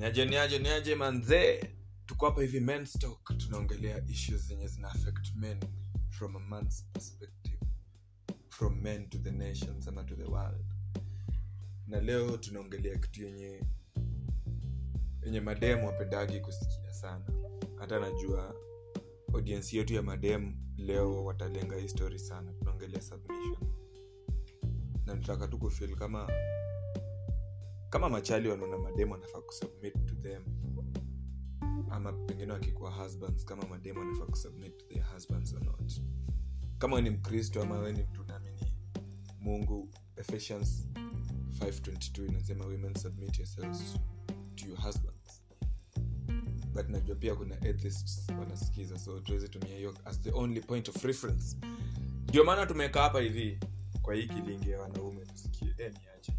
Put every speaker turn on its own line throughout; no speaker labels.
niaje niaje niaje manzee tuko hapa hivi men's talk tunaongelea issues zenye zina affect men from a man's perspective from men to the nations ama to the world. Na leo tunaongelea kitu yenye yenye mademu wapendagi kusikia sana. Hata najua audiensi yetu ya mademu leo watalenga hii sana. Tunaongelea submission. Na nitaka tu kufil kama kama machali wanaona mademu anafaa kusubmit to them ama pengine wakikuwa husbands kama mademu anafaa kusubmit to their husbands or not. Kama ni mkristo ama we ni mtu naamini mungu ephesians 522 inasema women submit yourselves to your husbands. But najua pia kuna atheists wanasikiza so tuweze tumia hiyo as the only point of reference. Ndio maana tumeweka hapa hivi kwa hii kilingi ya wanaume tusikie eh, ni aje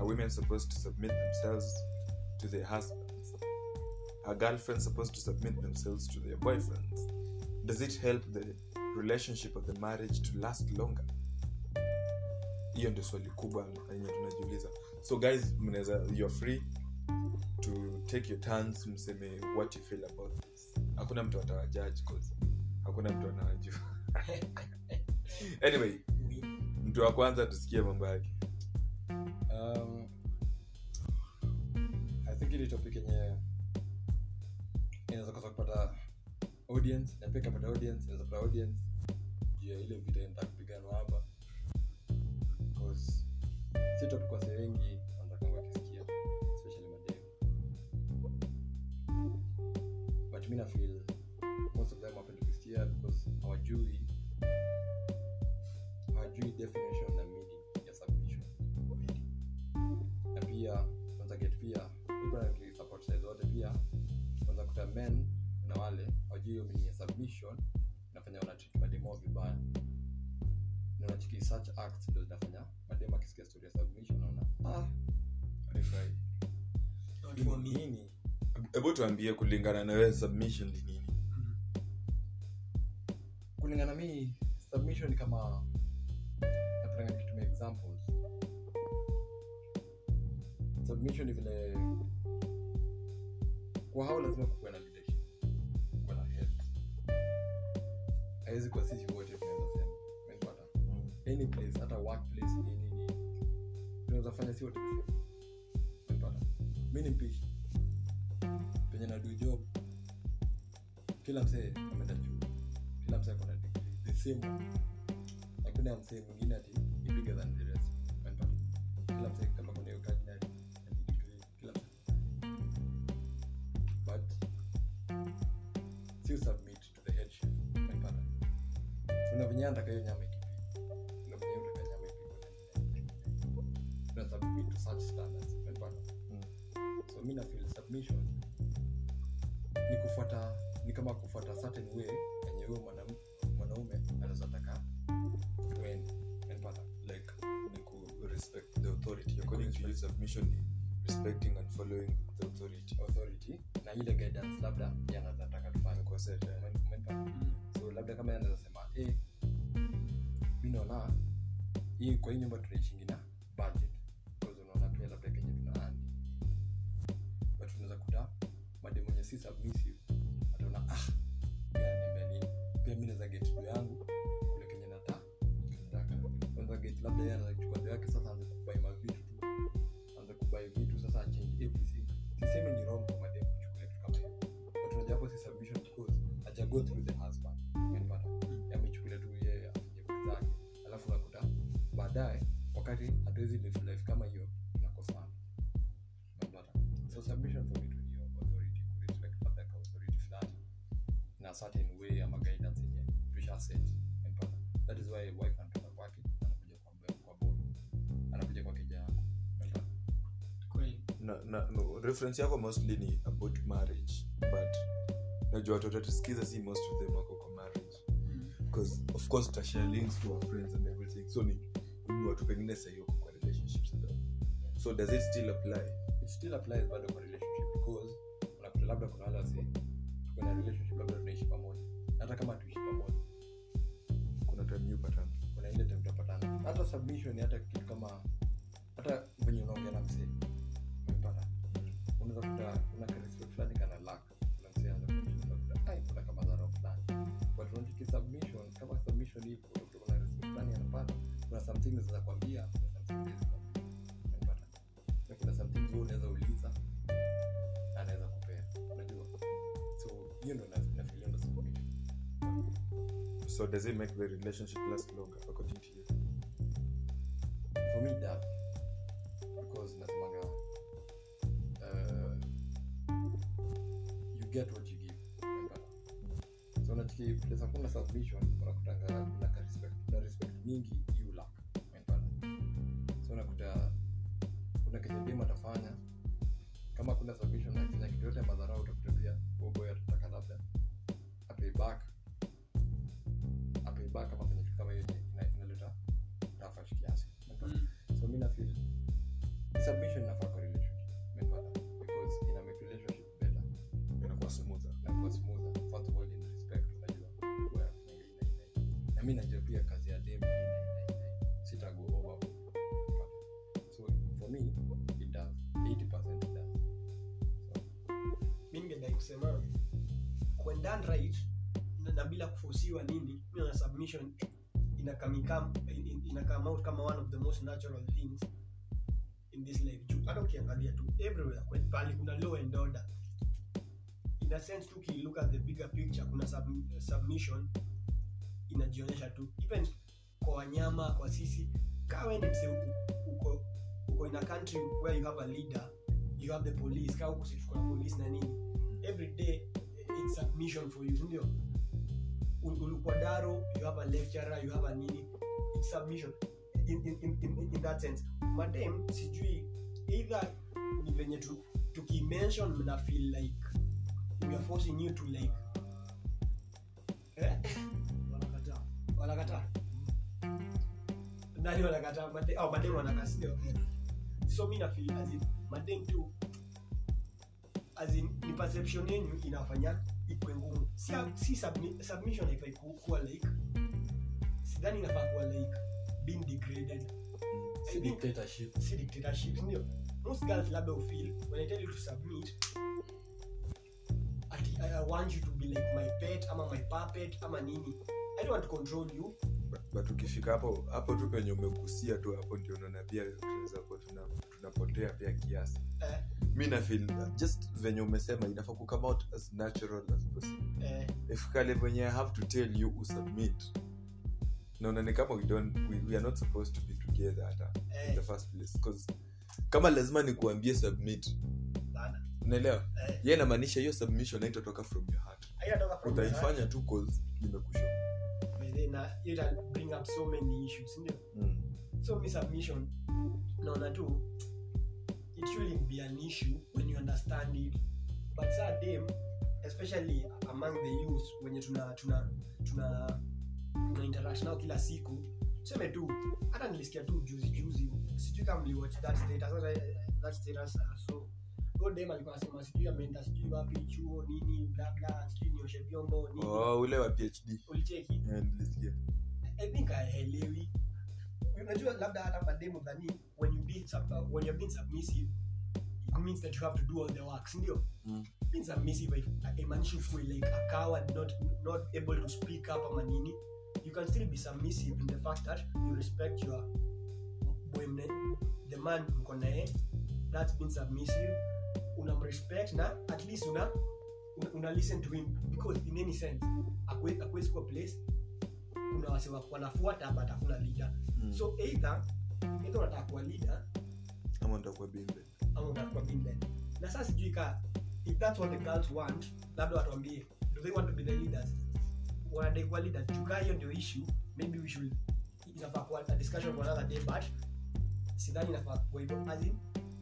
are women supposed to submit themselves to their husbands? Are girlfriends supposed to submit themselves to their boyfriends? Does it help the relationship of the marriage to last longer? Hiyo ndio swali kubwa yenye tunajiuliza. So guys mnaweza youare free to take your turns mseme what you feel about this. Hakuna mtu atawajaji cause. Hakuna mtu anawajua anyway mtu wa kwanza tusikie mambo yake
um, i think ili topic yenye inaweza kosa kupata audience na pia kapata audience inaweza kupata audience. Juu ya ile vita inataka kupiganwa hapa si topic kwa wasee wengi wanatakanga especially mademu. But mi nafeel most of them wapendi kusikia because hawajui hawajui definition na meaning pia kwanza get pia support side zote pia kwanza kuta men na wale wajui hiyo meaning ya submission inafanya wanatreat mademo vibaya. Na wanachiki such acts ndio zinafanya mademo akisikia story ya submission naona ah
Haifai.
ndio nini?
Hebu tuambie kulingana na wewe submission ni nini?
Kulingana mimi submission ni kama napenda nikitumia examples submission ni vile kwa hao lazima kukuwa na leadership na head. Haiwezi sisi wote hata workplace si wote mi ni mpishi. Penye na kila msee ameenda chuo. Kila msee akona degree. The same mwingine ati ni bigger kila msee kuna kayo nyama ikipi kuna venye unataka nyama ipikwe na submit to such standards umenipata so mi na submission ni kufuata ni kama kufuata certain way yenye huyo mwanaume anaweza taka uende
like ni ku respect the authority according to you submission respecting and following the authority
authority na ile guidance labda yanaweza tufanye
Kwa set, eh.
Umen- so labda kama yanaweza sema eh, mi naona hii kwa hii nyumba tunaishingi wakati hatuwezi live life kama hiyo tunakosana umenipata so submission for me to hiyo authority kurespect labda ka authority fulani na certain way ama guidance yenye tusha set umenipata that is why wife anatoka kwake anakuja kwa bo- kwa board anakuja kwa keja yako umenipata
na, na no, reference yako mostly ni about marriage but najua watatusikiza si most of them wako kwa marriage. Because of course tutashare links to our friends and everything. So ni watu pengine sahii wako kwa relationships and so does it still apply?
It still applies bado kwa relationship because unakuta labda kuna wale wasi tuko relationship labda tunaishi pamoja. Hata kama tuishi pamoja
kuna time pattern
kuna ile time tutapatana hata submission hata kitu kama hata venye unaongea na msee umepata. Unaweza kuta something zinaweza kwambia kuna something unapata? Na kuna something wewe unaweza uliza anaweza kupea. Unajua? So hiyo ndo na- nafikiria ndo submission.
So does it make the relationship last longer? According to you
for me it because nasemanga uh, you get what you give. So nachiki place kuna submission unakutanga kuna respect kuna respect mingi submission akifanya kitu yote ya madharau
done right na, bila kufosiwa nini na submission ina come out kama one of the most natural things in this life. Juu hata ukiangalia tu everywhere kwe- pali kuna law and order. In a sense tu ukilook at the bigger picture kuna sub, submission inajionyesha tu. Even kwa wanyama kwa sisi kawe ni mse uko uko in a country where you have a leader you have the police kaa sisi tuko police na nini. Every day it's submission for you ndio? Ulikuwa daro you have a lecturer you have a nini? It's submission. In, in, in, in, in that sense. Madam sijui either ni venye tu tukimention mna feel like we are forcing you to like. Eh?
wanakataa.
Wanakataa. Nani wanakataa? Made- oh, madem wanakataa sindio so mi nafeel as in madem tu as in ni perception yenu inafanya ikwe ngumu. Si, si submi, submission haifai kuwa like. Sidhani inafaa kuwa like being degraded.
Si dictatorship.
si dictatorship ndio? Most girls labda ufeel when i tell you to submit ati I, i want you to be like my pet ama my puppet ama nini. I don't want to control you.
But, but ukifika hapo hapo tu penye umegusia tu hapo ndio unaona pia tunaweza kuwa tunapotea pia kiasi.
Eh,
mi nafil just venye umesema inafaa kucome out as natural as possible.
Eh,
ifkale venye i have to tell you usubmit. Naona ni kama we, don't, we, we are not supposed to be together hata in the
eh,
first place 'Cause kama lazima nikuambie submit. Unaelewa?
Eh,
ye namaanisha hiyo submission haitatoka from your heart. Utaifanya tu cause
imekusha na hiyo bring up so many issues ndio?
Mm.
so mi submission naona tu it shouldn't be an issue when you understand it. But saa especially among the youth wenye tuna tuna tuna tuna interact nao kila siku tuseme tu hata nilisikia tu juzi juzi sijui kama mliwatch that status that status uh, so huyo alikuwa anasema sijui ameenda sijui wapi chuo nini bla bla sijui nioshe vyombo nini.
Oh, ule wa phd
ulicheki?
Yeah, nilisikia.
I think haelewi unajua labda hata mademu dhani when you being sub, uh, when you're being submissive it means that you have to do all the work sindio
Mm.
being submissive haimaanishi ukuwe like a coward not not able to speak up ama nini you can still be submissive in the fact that you respect your boy the man mko naye that's being submissive unamrespect na at least una una, una listen to him because in any sense akwezi kuwa place kuna wase wanafuata but hakuna leader.
Mm.
so either either unataka kuwa leader
ama nitakuwa bimbe.
ama unataka kuwa being na sasa sijui ka if that's what the girls want labda watuambie do they want to be the leaders? Wanadai kuwa leaders chuka hiyo ndio issue maybe we should inafaa kuwa a discussion for another day but sidhani inafaa kuwa hivyo. As in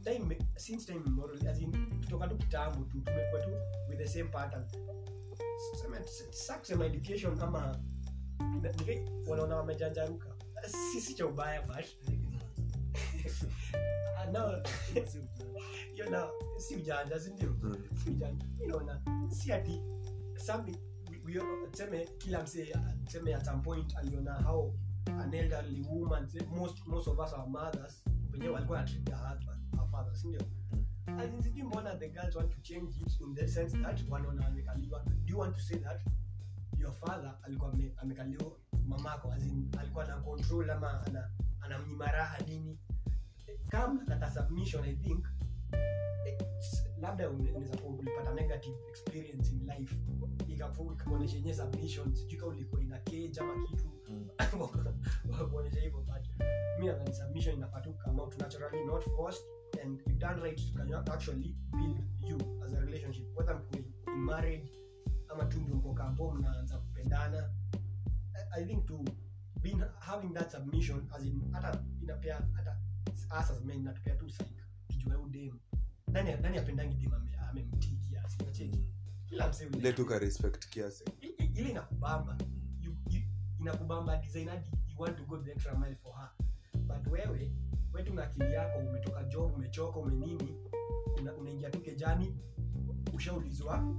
time since time immemorial as in kutoka tu kitambo tu tumekuwa tu with the same pattern. Kusema education ama na- ni- wanaona wamejanjaruka. Sisi cha ubaya but Ah, no, hiyo na si ujanja sindio
Mm.
si ujanja. Mi si ati something tuseme kila msee tuseme at some point aliona how an elderly woman most, most of us are mothers. Wenyewe walikuwa na treat their husband our fathers sindio as in sijui mbona the girls want to change it in the sense that wanaona wamekaliwa. Do you want to say that your father alikuwa amekalia mamako alikuwa na control ama ana anamnyima raha nini. Kama kata submission i think. Labda unaweza ulipata negative experience in life. Ikakuonyesha yenye submission. Sijui kama ulikuwa ina cage ama kitu.
Mm.
kuonyesha hivyo but mi nadhani submission inafaa tu come out naturally not forced and if done right can actually build you as a relationship. Whether in marriage ama tu ndio mko kampo mnaanza kupendana. I- i think to being having that submission as in hata inapea hata us as men inatupea tu psych kijua huyu dem nani nani apendangi dem ame- amemtii kiasi? Unacheki? Kila msee
ile tu ka respect kiasi.
Ile inakubamba. You, you, inakubamba design hadi you want to go the extra mile for her. But wewe wetu na akili yako umetoka job umechoka umenini una- unaingia tu kejani ushaulizwa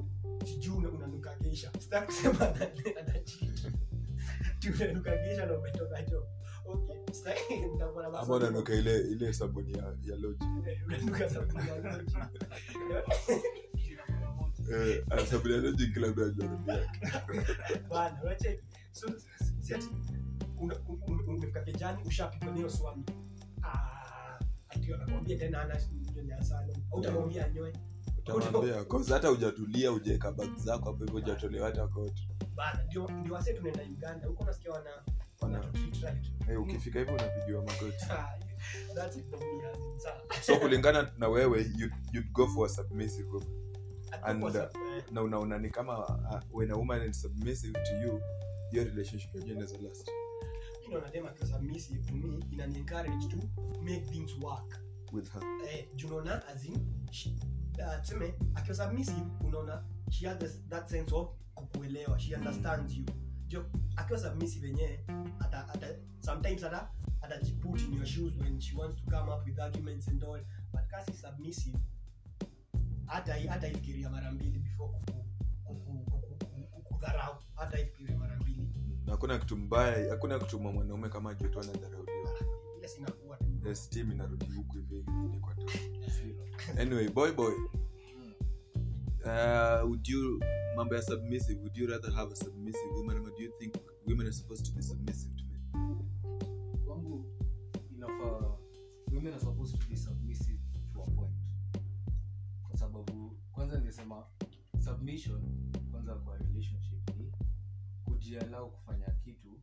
sijui una- unanuka geisha. Sitaki kusema ana- anachiti unanuka geisha na umetoka na
ama unanuka ile ile sabuni ya, ya loji.
Eh, sabuni ya loji.
eh, ah, ya loji kila mtu anajua yake.
So si ati una- un- un- umefika kijani ushapigwa nayo swami Ah, ati anakwambia tena ana nyonya sana au utamwambia anyoe
hata hujatulia ujaeka bag zako hapo hivyo hujatolewa hata kote
ndio wase tunaenda Uganda. Huko nasikia wana wana
Wana-
treat right.
Eh, ukifika hivyo unapigiwa magoti.
Ah,
so kulingana na wewe you'd, you'd go for a submissive woman. And, uh,
eh,
na unaona ni kama uh, when a woman is submissive to you your relationship yenyewe inaweza last.
You know, dem akiwa submissive to me inani encourage to make things work.
With her.
Eh, juu unaona as in she- uh, tuseme akiwa submissive unaona she has this, that sense of kukuelewa she understands you. Jo akiwa submissive yenyewe ata, ata sometimes ata atajiput in your shoes when she wants to come up with arguments and all. But kasi submissive hata hata ifikiria mara mbili before kudharau hata ifikiria mara mbili.
Hakuna kitu mbaya hakuna kitu mwa mwanaume kama joto anadharauliwa
ile sinakuwa tu.
Steam inarudi huku hivi ni kwa tu anyway boy boy. Uh, would you mambo ya submissive would you rather have a submissive woman or do you think women are supposed to be submissive to men?
Kwangu inafaa women are supposed to be submissive to a point. Kwa sababu kwanza ningesema submission kwanza kwa relationship ni kujialau kufanya kitu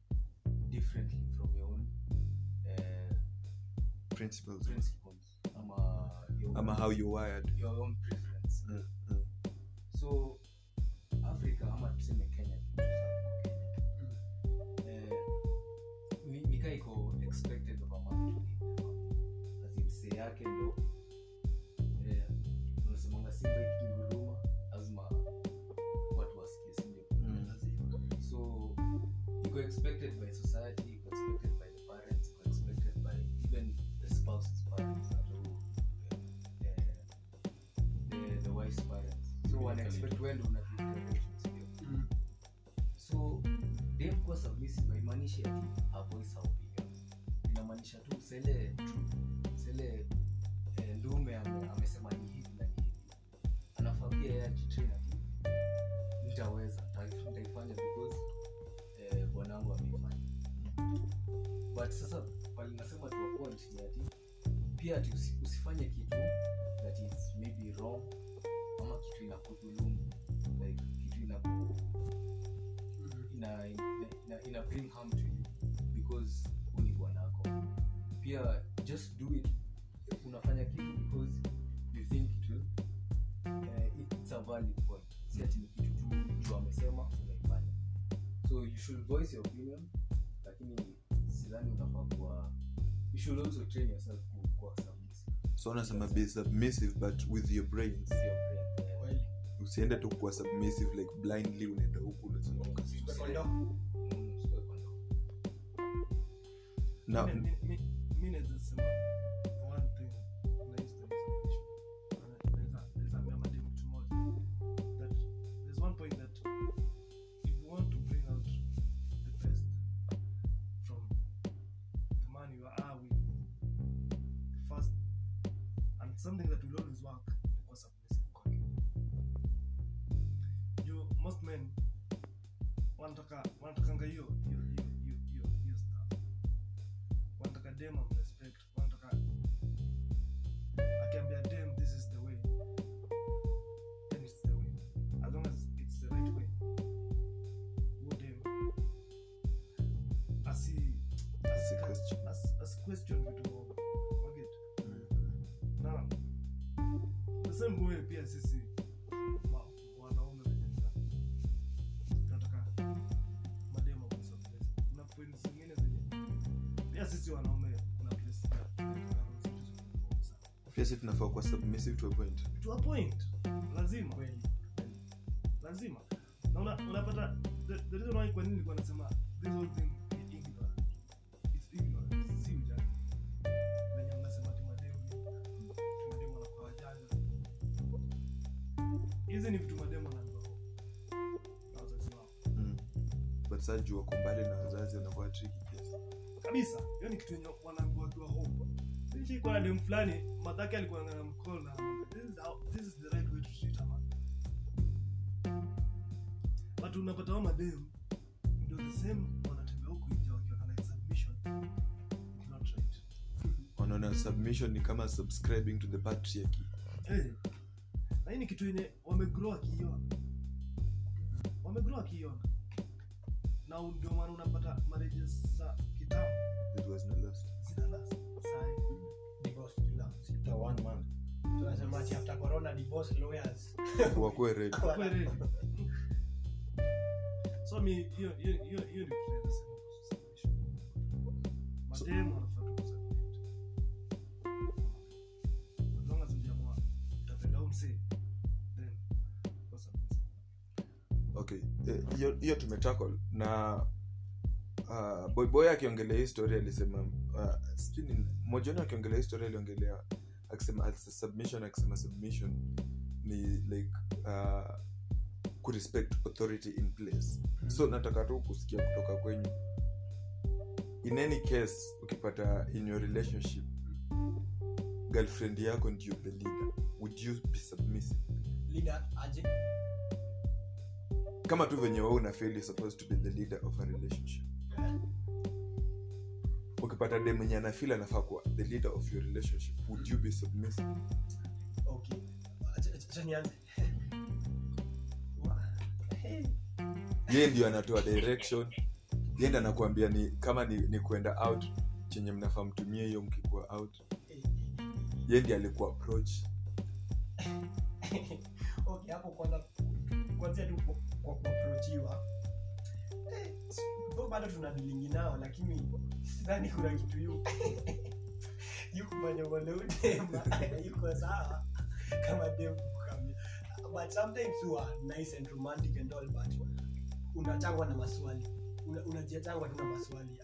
differently from your own uh,
principles.
principles ama
how you wired
your own preference
mm, mm.
so africa ama tuseme kenya. Eh, nika iko expected of a man to. As in, say yake ndo eh, unasemanga simba ikinguruma lazima watu wasikie sindio
Mm.
so iko expected by society parents so wana expect wewe ndo una lead the relationship
Mm.
so dem kuwa submissive haimaanishi ati avoice her opinions inamaanisha tu sele sele eh, ndume ame, amesema ni hivi na ni hivi. Anafaa pia yeye ajitrain ati nitaweza nita- nitaifanya because eh, bwanangu ameifanya. But sasa pale nasema tu a ati pia ati usi, ina, ina, bring harm to you because ni bwanako. Pia just do it. Unafanya kitu because you think it will uh, it's a valid point. Si ati ni kitu tu mtu amesema unaifanya. So you should voice your opinion lakini sidhani unafaa kuwa you should also train yourself kuwa submissive.
So unasema be submissive but with your brains
your brain,
usiende tu kuwa submissive like blindly unaenda huku unazunguka na
same way pia sisi wa- wanaume tunataka mademo kwa submissive. kuna point zingine zenye pia sisi wanaume kuna place
pia sisi tunafaa kuwa submissive to a point
to a point lazima.
Kweli.
Lazima. Na una- unapata the, the reason why kwa nini nilikuwa nasema this whole thing
juu wako mbali na wazazi wanakuwa triki kiasi.
Kabisa. Hiyo ni kitu yenye wanaambiwa wakiwa home Nilicheki kwa demu fulani madhake alikuwa na mkono na this is, how, this is the right way to treat a man. But unapata hao madem ndio the same wanatembea huku nje wakiwa na submission. Not right.
Wanaona submission ni kama subscribing to the patriarchy.
Hey. na hii ni kitu yenye wamegrow akiiona. Wamegrow akiiona na ndio maana unapata marriages za kitambo.
Tunasema
so mi hiyo hiyo hiyo hiyo ni kitu naweza sema kuhusu submission
hiyo uh, tumetackle na uh, boyboy akiongelea hii story alisema uh, sijui ni- akiongelea hii story aliongelea akisema submission akisema submission ni like uh, kurespect authority in place. So nataka tu kusikia kutoka kwenyu. In any case ukipata in your relationship girlfriend yako ndio the leader. Would you be submissive?
Leader aje
kama tu venye we una feel supposed to be the leader of a relationship. Ukipata dem mwenye anafil anafaa kuwa the leader of your relationship would you be submissive?
Okay.
Yeye ndio anatoa direction. Yeye ndio anakuambia ni kama ni, ni kwenda out chenye mnafaa mtumie hiyo mkikuwa out. Yeye ndio alikuwa approach.
Okay hapo kwanza kwanzia tu kwa- kuaprochiwa Eh, bado tuna nao lakini sidhani kuna kitu yu yukufanya uoleudema yuko sawa. Kama but sometimes huwa nice and romantic and all but unachangwa na maswali. Una- tu na maswali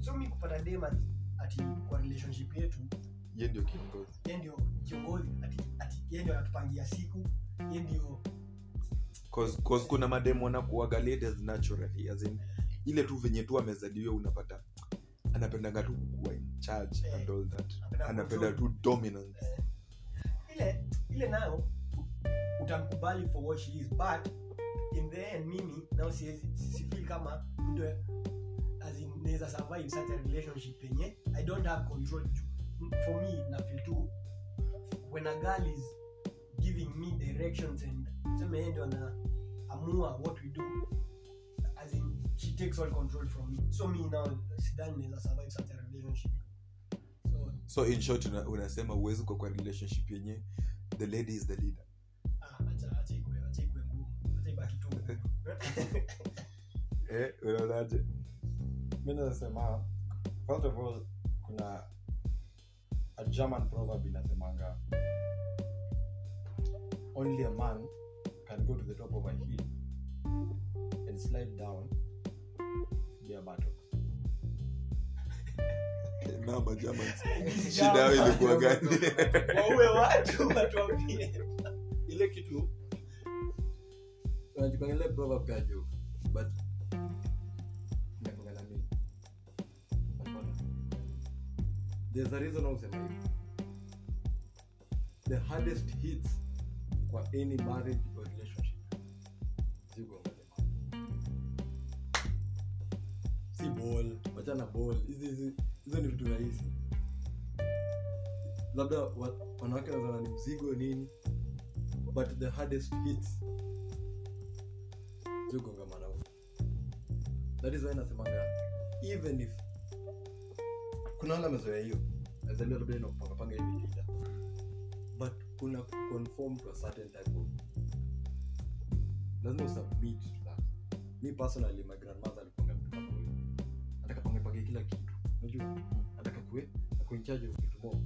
so mi kupata dem ati, ati kwa relationship yetu
ye ndio kiongozi.
ye ndio kiongozi ati, ati ye ndio anatupangia siku ye ndio
cause, cause kuna mademu wanakuwaga leaders naturally as in ile tu venye tu amezaliwa unapata anapendanga tu kuwa in charge
Eh.
and all that
Anapenda
tu dominance
Eh, ile ile nayo utamkubali for what she is but in the end mimi nao sifeel kama ndo as in naweza survive such a relationship yenye i don't have control for me na feel tu when a girl is giving me directions and sema yeye ndio anaamua what we do as in she takes all control from me. So me now sidhani naweza survive such a relationship. So
so in short una, unasema uwezi kwa kwa relationship yenye the lady is the leader.
Ah,
eh, unaonaje?
Mi nazasema first of all kuna a german proverb inasemanga only a man can go to the top of a hill and slide down their buttocks
na magermans shida yao ilikuwa gani?
Waue watu watuambie.
Ile kitu unajipanga proverb ka but inakuanga na there's a reason hivi the hardest hits kwa any marriage or relationship si si ball wachana ball. Hizi hizo ni vitu rahisi. Labda wanawake nazana ni mzigo nini but the hardest hits kuonga that is why nasemanga even if kuna wale amezoea hiyo azaliwa labda inakupangapanga hivi kuna conform to a certain type of lazima usubmit to that. Mi personally my grandmother alikuanga mtu kama huyo. Nataka pangepage kila kitu. Unajua? Nataka kuwe ako in charge vitu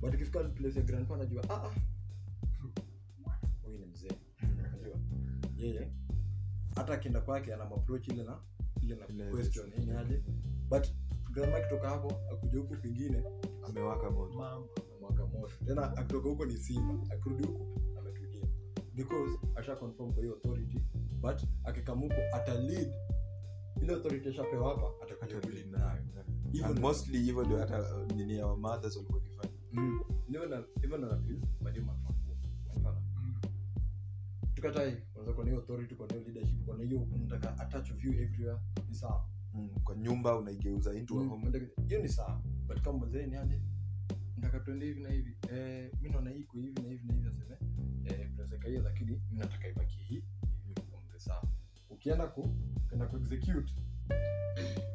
but ikifika place ya grandpa najua ah ah. Huyu ni mzee. Unajua? Yeye hata akienda kwake ana approach ile na ile na question hii aje. But grandma kitoka hapo akuja huku kwingine
amewaka moto.
Mambo
moto tena akitoka huko ni simba akirudi huku ametulia. Because asha confirm kwa hiyo authority but akikamuko ata lead. Ile authority ashapewa hapa atakuja kulead nayo.
mostly hivyo ndio hata nini ya mothers walikuwa kifanya
Mm. Na- hivyo na nafeel mademu anafaa kuwa. Tukatai unaweza kuwa hiyo authority kwa hiyo leadership kwa hiyo unataka attach of you everywhere ni sawa.
Mm. kwa nyumba unaigeuza into
Mm,
home.
hiyo ni sawa. But kama mzee ni aje nataka tuende hivi na hivi. Eh, mi naona hii iko hivi na hivi na hivi aseme. Eh, tunawezeka hiyo lakini mi nataka ibaki hii sawa ukienda ku ukienda ku execute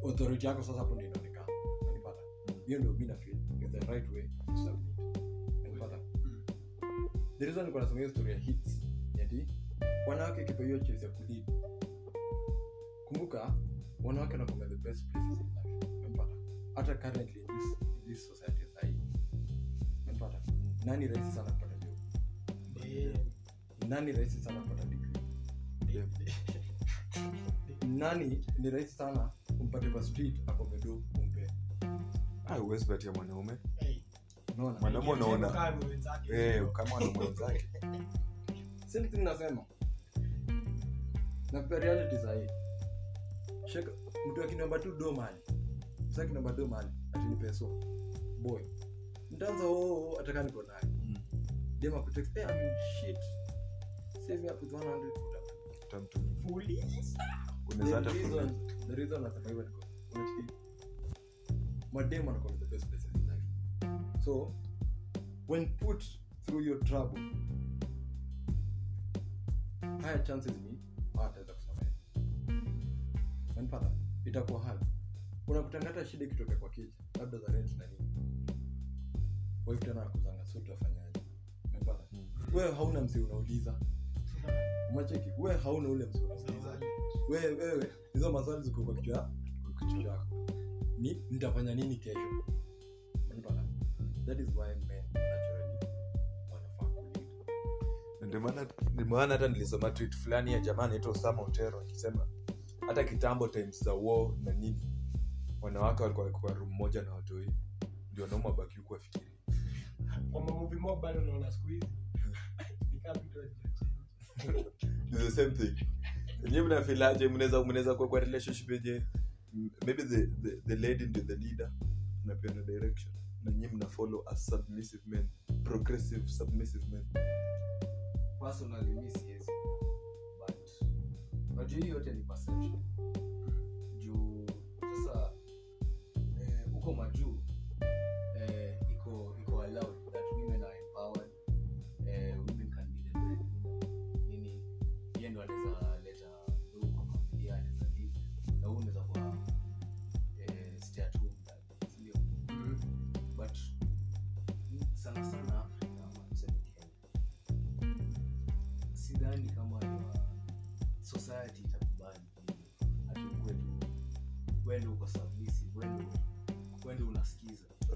authority yako sasa hapo ndio inaonekana. Unanipata? Hiyo ndio mi nafeel. Is the right way to submit. Unanipata? The reason kwa nasema hiyo story ya hits yadi wanawake kipa hiyo choice ya kulead kumbuka wanawake wanakuwa the best places in life. Unanipata? Hata currently in this, in this society nani rahisi sana kupata job? Nani rahisi sana kupata degree? Nani ni rahisi sana umpate kwa street akomedo umpe
uwezi patia mwanaume.
Unaona?
Mwanaume unaona.
Kama wenzake.
eh, kama wanaume wenzake.
Same thing nasema. Na kwa reality sahii mtu akiniomba tu do mali msa akiniomba do mali atini boy mtaanza oo ataka niko naye.
Mm.
dem akutext hey, I'm shit. Save me up with 100
Utamtumia. Unaweza hata
the reason nasema hivyo niko unachiki madem anakuwa the best places in life. So when put through your trouble higher chances ni ataweza kusamehe manipata itakuwa hard. Unakutangata shida ikitokea kwa kicha labda za rent na nini tena akuzanga wewe hauna msee unauliza. Umacheki wewe hauna ule msee unauliza. Wewe wewe hizo maswali ziko kwa kichwa kichwa chako ni nitafanya nini kesho? Unanipata? that is why men naturally wanafaa kulinda
ndio maana hata nilisoma tweet fulani ya jamaa anaitwa Osama Otero akisema hata kitambo times za war na nini wanawake walikuwa kwa room moja na watoi ndio wanaume wabaki huku wafikiri
Kwa mamovie mob bado naona siku hizi.
The same thing. Wenyewe mnafilaje mnaweza mnaweza kuwa kwa relationship yenye maybe the, the, the lady ndio the leader napeana direction. Na nyinyi mna follow as submissive men progressive submissive men
personally mi siwezi. But najua hii yote ni perception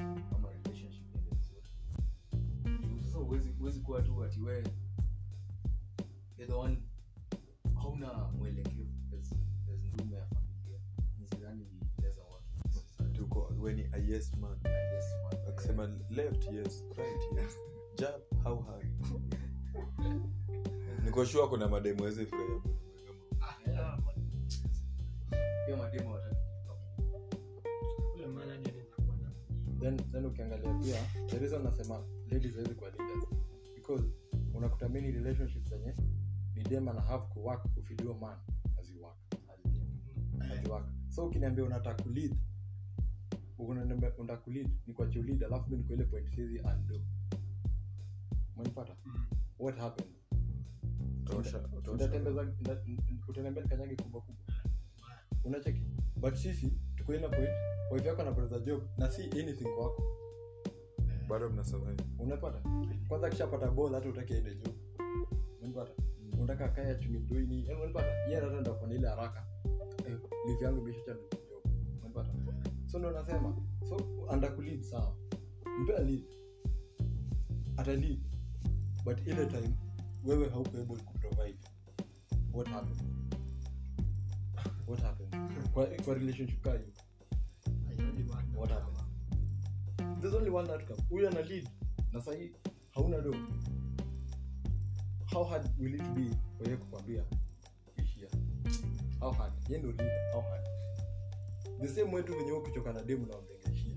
iende vizuri ama relationship iende vizuri. Juu sasa huwezi huwezi kuwa tu ati we the one hauna mwelekeo. As, as ndume ya familia. Sidhani inaweza work.
tuko we ni a yes man.
Yes, man.
left yes right yes. Jump how high? Niko sure kuna mademu wezi furahia
Ah,
mademu hawataki
then then ukiangalia pia the reason nasema ladies hawezi kuwa leaders because unakuta many relationships zenye ni dem ana have ku work kufidio man aziwak aziwak so ukiniambia unataka kulead unataka kulead ni kwa lead alafu mimi niko ile point sizi ando umenipata what happened utatembeza utaniambia nikanyage kubwa kubwa unacheki but sisi tuko ile point wife yako anapoteza job na si anything kwako.
Bado mnasema
unapata? Kwanza kishapata bol hata utaki aende juu unapata? Unataka kaya chuminduini yani unapata? Yeye hata ndo kona ile haraka. Eh, live yangu imeshacha job. Unapata? So ndo nasema. So anda sawa. Mpea lead ata but ile time wewe hauko able kuprovide what happens what happens kwa, kwa relationship kaa hiyo What ana lead. Na sahii hauna do how hard will it be kwa kukwambia how hard? Ye ndo lead how hard? The same way tu venye ukichoka na demu na umbengeishia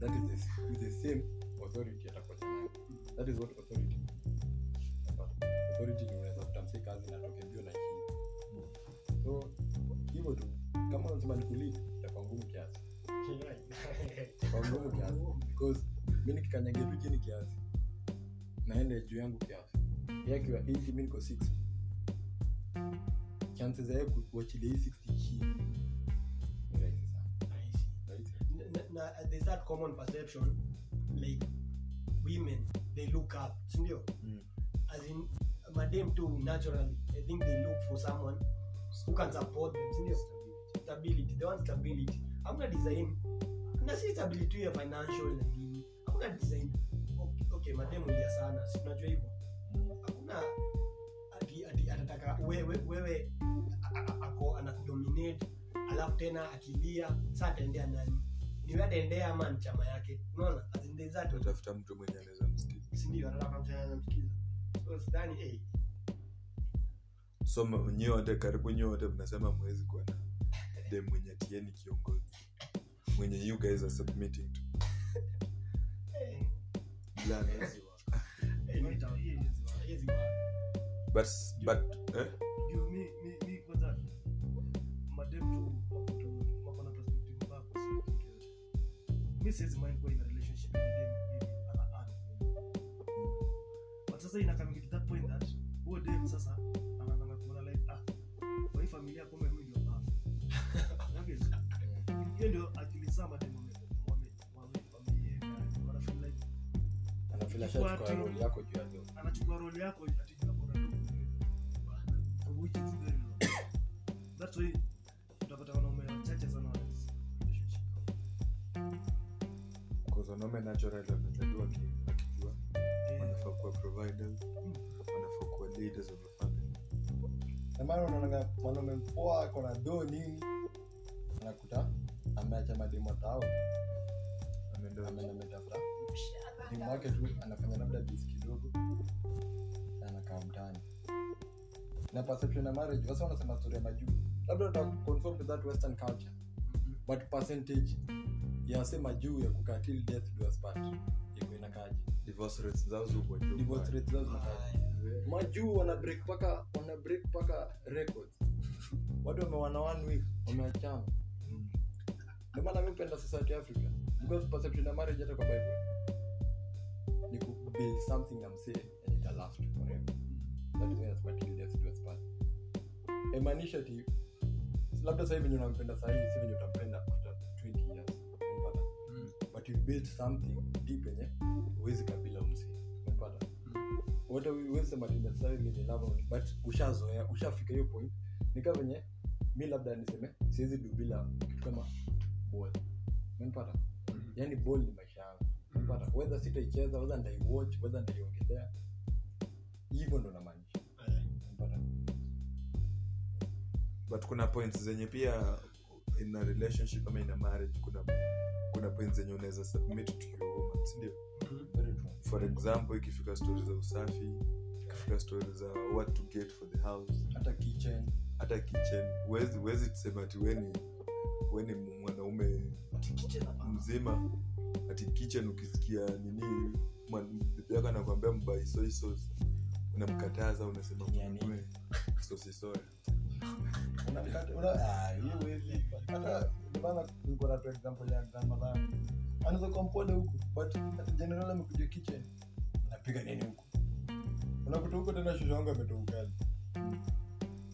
that is the, the same authority nayo that is what authority authority ni unaweza kutamsi kazi na toke mbio na hii. So hivyo tu. Kama unasema ni kulead itakuwa ngumu kiasi ngumu kiasi because mi nikikanyagia tu chini kiasi naenda juu yangu kiasi akiwa 80 mi niko 60 chances za kuachilia hii 60 chini ni rahisi sana
Na- na- there's that common perception like women they look up sindio?
Mm.
as in madam too naturally i think they look for someone who can support them sindio? Stability they want stability hamna design. Na si stability ya financial na nini. Hamna design. Okay, okay mademu ulia sana si tunajua hivyo? Hakuna ati, ati atataka wewe wewe ako anakudominate alafu tena akilia saa ataendea nani? Niwe ataendea ama ni chama yake? Unaona there's
mtu mwenye anaweza msikiza.
Sindio anataka mtu anamsikiza so sidhani eh,
so m- karibu nyie wote mnasema mwezi kuwa na dem mwenye tieni kiongozi mwenye you guys are submitting to. But but eh?
Siwezi mind kuwa in a relationship dem maybe ana but sasa ati-
role yako juu ya do
anachukua role yako ati juu na. Which is very wrong. That's why utapata wanaume wachache sana.
Because wanaume naturally wamezaliwa wakijua.
Eh,
wanafaa kuwa providers. Wanafaa kuwa leaders of a family.
Na unaonanga mwanaume mpoa ako na do nini anakuta ameacha mademo tao.
Ameenda
ameenda ametafuta wake tu anafanya labda bisi kidogo na anakaa mtaani. Na perception ya marriage wasa wanasema story majuu labda conform to that western culture. But percentage ya se majuu ya kukaa till death do us part. Iko inakaaje?
Divorce rates zao ziko juu.
Divorce rates zao zinakaaje majuu wana break paka wana break paka records. Watu wamewana one week wameachana. Ndio maana mi upenda society africa because perception ya marriage hata kwa bible ni kubuild something na msee and italast forever emaanisha ti labda hivi venye unampenda sahii si venye utampenda after 20 years. Unapata but you built something deep enye uwezi kabila umsi sema necessarily ni love only, but ushazoea ushafika hiyo point. Nika venye mi labda niseme siwezi du bila kitu kama ball -hmm. yani ball ni maisha yangu wedha sitaicheza wedha ndaiwatch wedha ndaiongelea hivyo ndo namaanisha. Unapata?
But kuna points zenye pia in a relationship ama in a marriage kuna kuna points zenye unaweza submit to your woman sindio for example ikifika stori za usafi ikifika stori za what to get for the house.
Hata kitchen.
Hata kitchen. Huwezi huwezi tusema ati weni weni mwanaume mzima. Ati kitchen ukisikia nini mwan- bibi yako anakwambia mbai soy sauce. Unamkataza unasema sosi soya
una- ah, hiyo huwezi. Hata ndio maana niko na tu example ya grandmother. Yangu. anaweza kuwa mpole huku but general amekuja kitchen napiga nini huku? Unakuta huko tena shosho wangu ametoa ugali.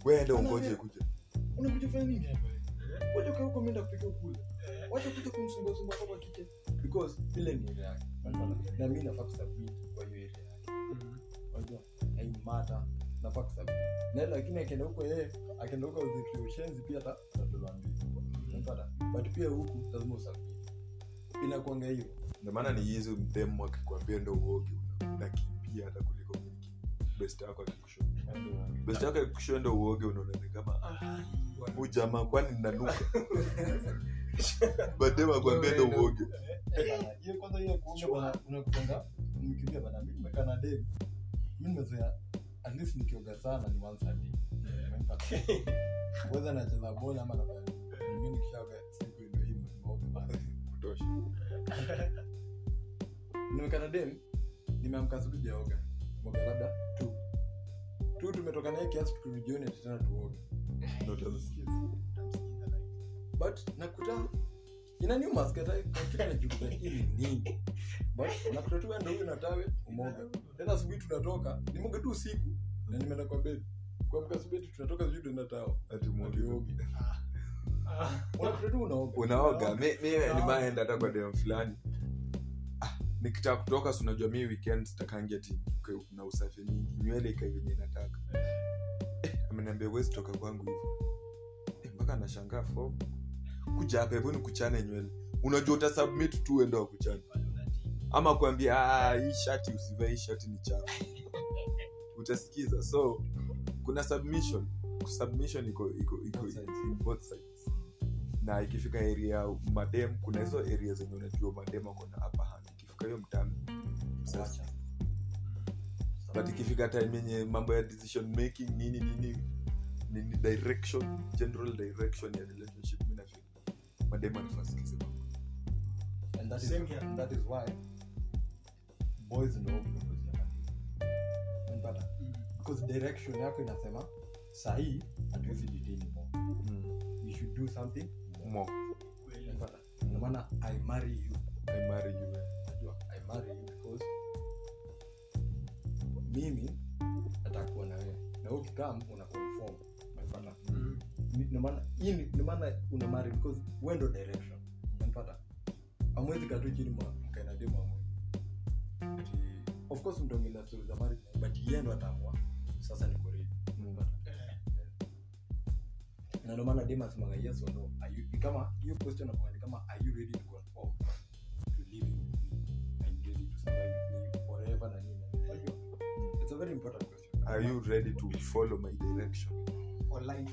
Wende ungoje kuja.
Unakuja fanya nini hapa? Wacha kaa huko ameenda kupika ukule wacha kuja kumsumbasumbua kwa kitchen because ile ni area yake. Na mimi nafaa kusubmit kwa hiyo area yake. Unajua haimata nafaa kusubmit. Na lakini akienda huko yeye akienda huko ushenzi pia ata atatolewa mbili unapata but pia huku lazima usubmit. Inakuanga hiyo.
Ndio maana ni hizo mdemu akikwambia ndo uoge una- unakimbia hata kuliko best yako akikushow. Best yako akikushow ndo uoge unaonekana kama "Ah, huyu jamaa kwani nanuka bademu akwambia ndo uoge
hiyo kwanza hiyo kuoga unakutanga nimekimbia bana mimi nimekaa na dem mimi nimezoea at least nikioga sana ni once a day. Whether nacheza bola ama nafanya mimi nikishaoga siku ndio hii nimeoga bana.
Kutosha.
Nimekaa na dem nimeamka asubuhi jaoga moga labda tu tu tumetoka naye kiasi tukirudi tena tuoge but nakuta inaniuma skata kitu najiuliza nini? But unakuta tu enda huyo natawe umoga tena asubuhi tunatoka nimoga tu usiku na nimeenda kwa bed. Kuamka asubuhi tunatoka sijui tuenda tao
ati muoge.
Atiogi. unakuta tu unaoga.
Unaoga. Mi mi nimaenda hata kwa dem fulani. Nikitaa nikitaka kutoka sinajua mi weekend takangia ti kuwe na usafi mingi nywele ikaivenye nataka. Eh, ameniambia toka kwangu hivo eh, mpaka nashangaa fo kuja hapa hivyo ni kuchane nywele. Unajua utasubmit tu uende wa kuchana. Ama kuambia "Ah, hii shati usivae hii shati ni chafu. Utasikiza. So kuna submission. Submission iko iko iko
Both sides.
in both sides. Na ikifika area madem kuna hizo area zenye unajua madem ako na upper hand. Ikifika hiyo mtano sasa. But ikifika time yenye mambo ya decision making nini nini nini direction general direction ya relationship mi nafeel madem anafasikize mambo
and that is,
here.
and that is why boys ndo propose ya madem. Unapata? because direction yako inasema sahii hatuwezi detain more
mm.
you should do something
more.
Unapata? Ndio maana i marry you.
I marry you.
Najua i marry you because mimi atakuwa na wewe. Na ukikam una unapata Ni- ndio maana una mari because wewe direction unapata amwezi katu chini mwa mkaenda amwe ati of course za marriage but yendo ndo sasa ni ready na ndio maana dem asemanga yes or no? Are you kama hiyo question hapo ni kama are you ready to conform to live with me and ready to survive with me forever na nini? It's a very important question.
Are you ready to follow my direction?
For life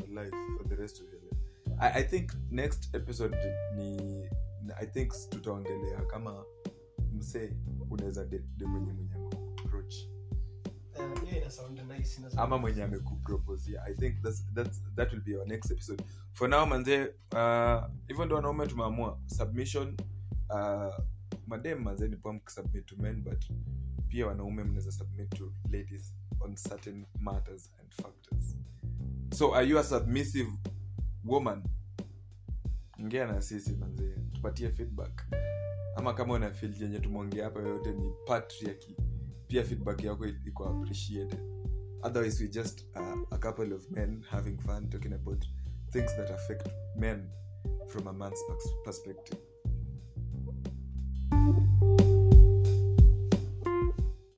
for life for the rest of your life. I, I think next episode ni i think tutaongelea kama msee unaweza de, de mwenye mwenye amekuapproach.
Uh, yeah, nice
ama mwenye amekuproposia i think that's, that's, that will be our next episode. For now manze uh, ndo wanaume tumeamua submission uh, madem manze ni poa mkisubmit to men but pia wanaume mnaweza submit to ladies on certain matters and factors so are you a submissive woman? Ongea na sisi manze tupatie feedback. Ama kama una feel yenye hapa yote ni patriaki pia feedback yako iko appreciated. Otherwise we just uh, a couple of men having fun talking about things that affect men from a man's perspective